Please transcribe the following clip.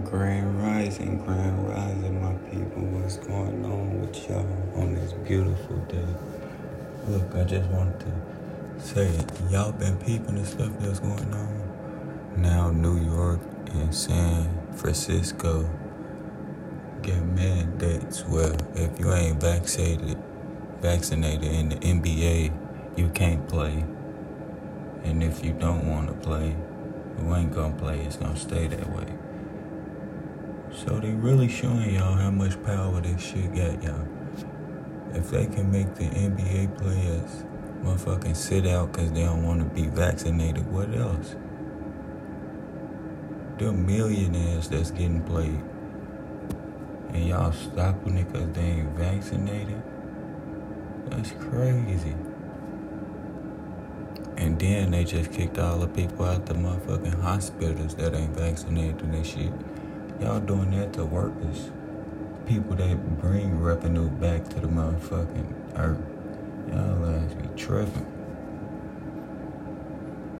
Grand Rising, Grand Rising, my people. What's going on with y'all on this beautiful day? Look, I just wanted to say, y'all been peeping the stuff that's going on? Now, New York and San Francisco get mandates. Well, if you ain't vaccinated, vaccinated in the NBA, you can't play. And if you don't want to play, you ain't gonna play. It's gonna stay that way. So they really showing y'all how much power this shit got y'all. If they can make the NBA players motherfucking sit out because they don't want to be vaccinated, what else? They're millionaires that's getting played. And y'all stopping it because they ain't vaccinated? That's crazy. And then they just kicked all the people out the motherfucking hospitals that ain't vaccinated and shit. Y'all doing that to workers, people that bring revenue back to the motherfucking earth. Y'all ass be tripping.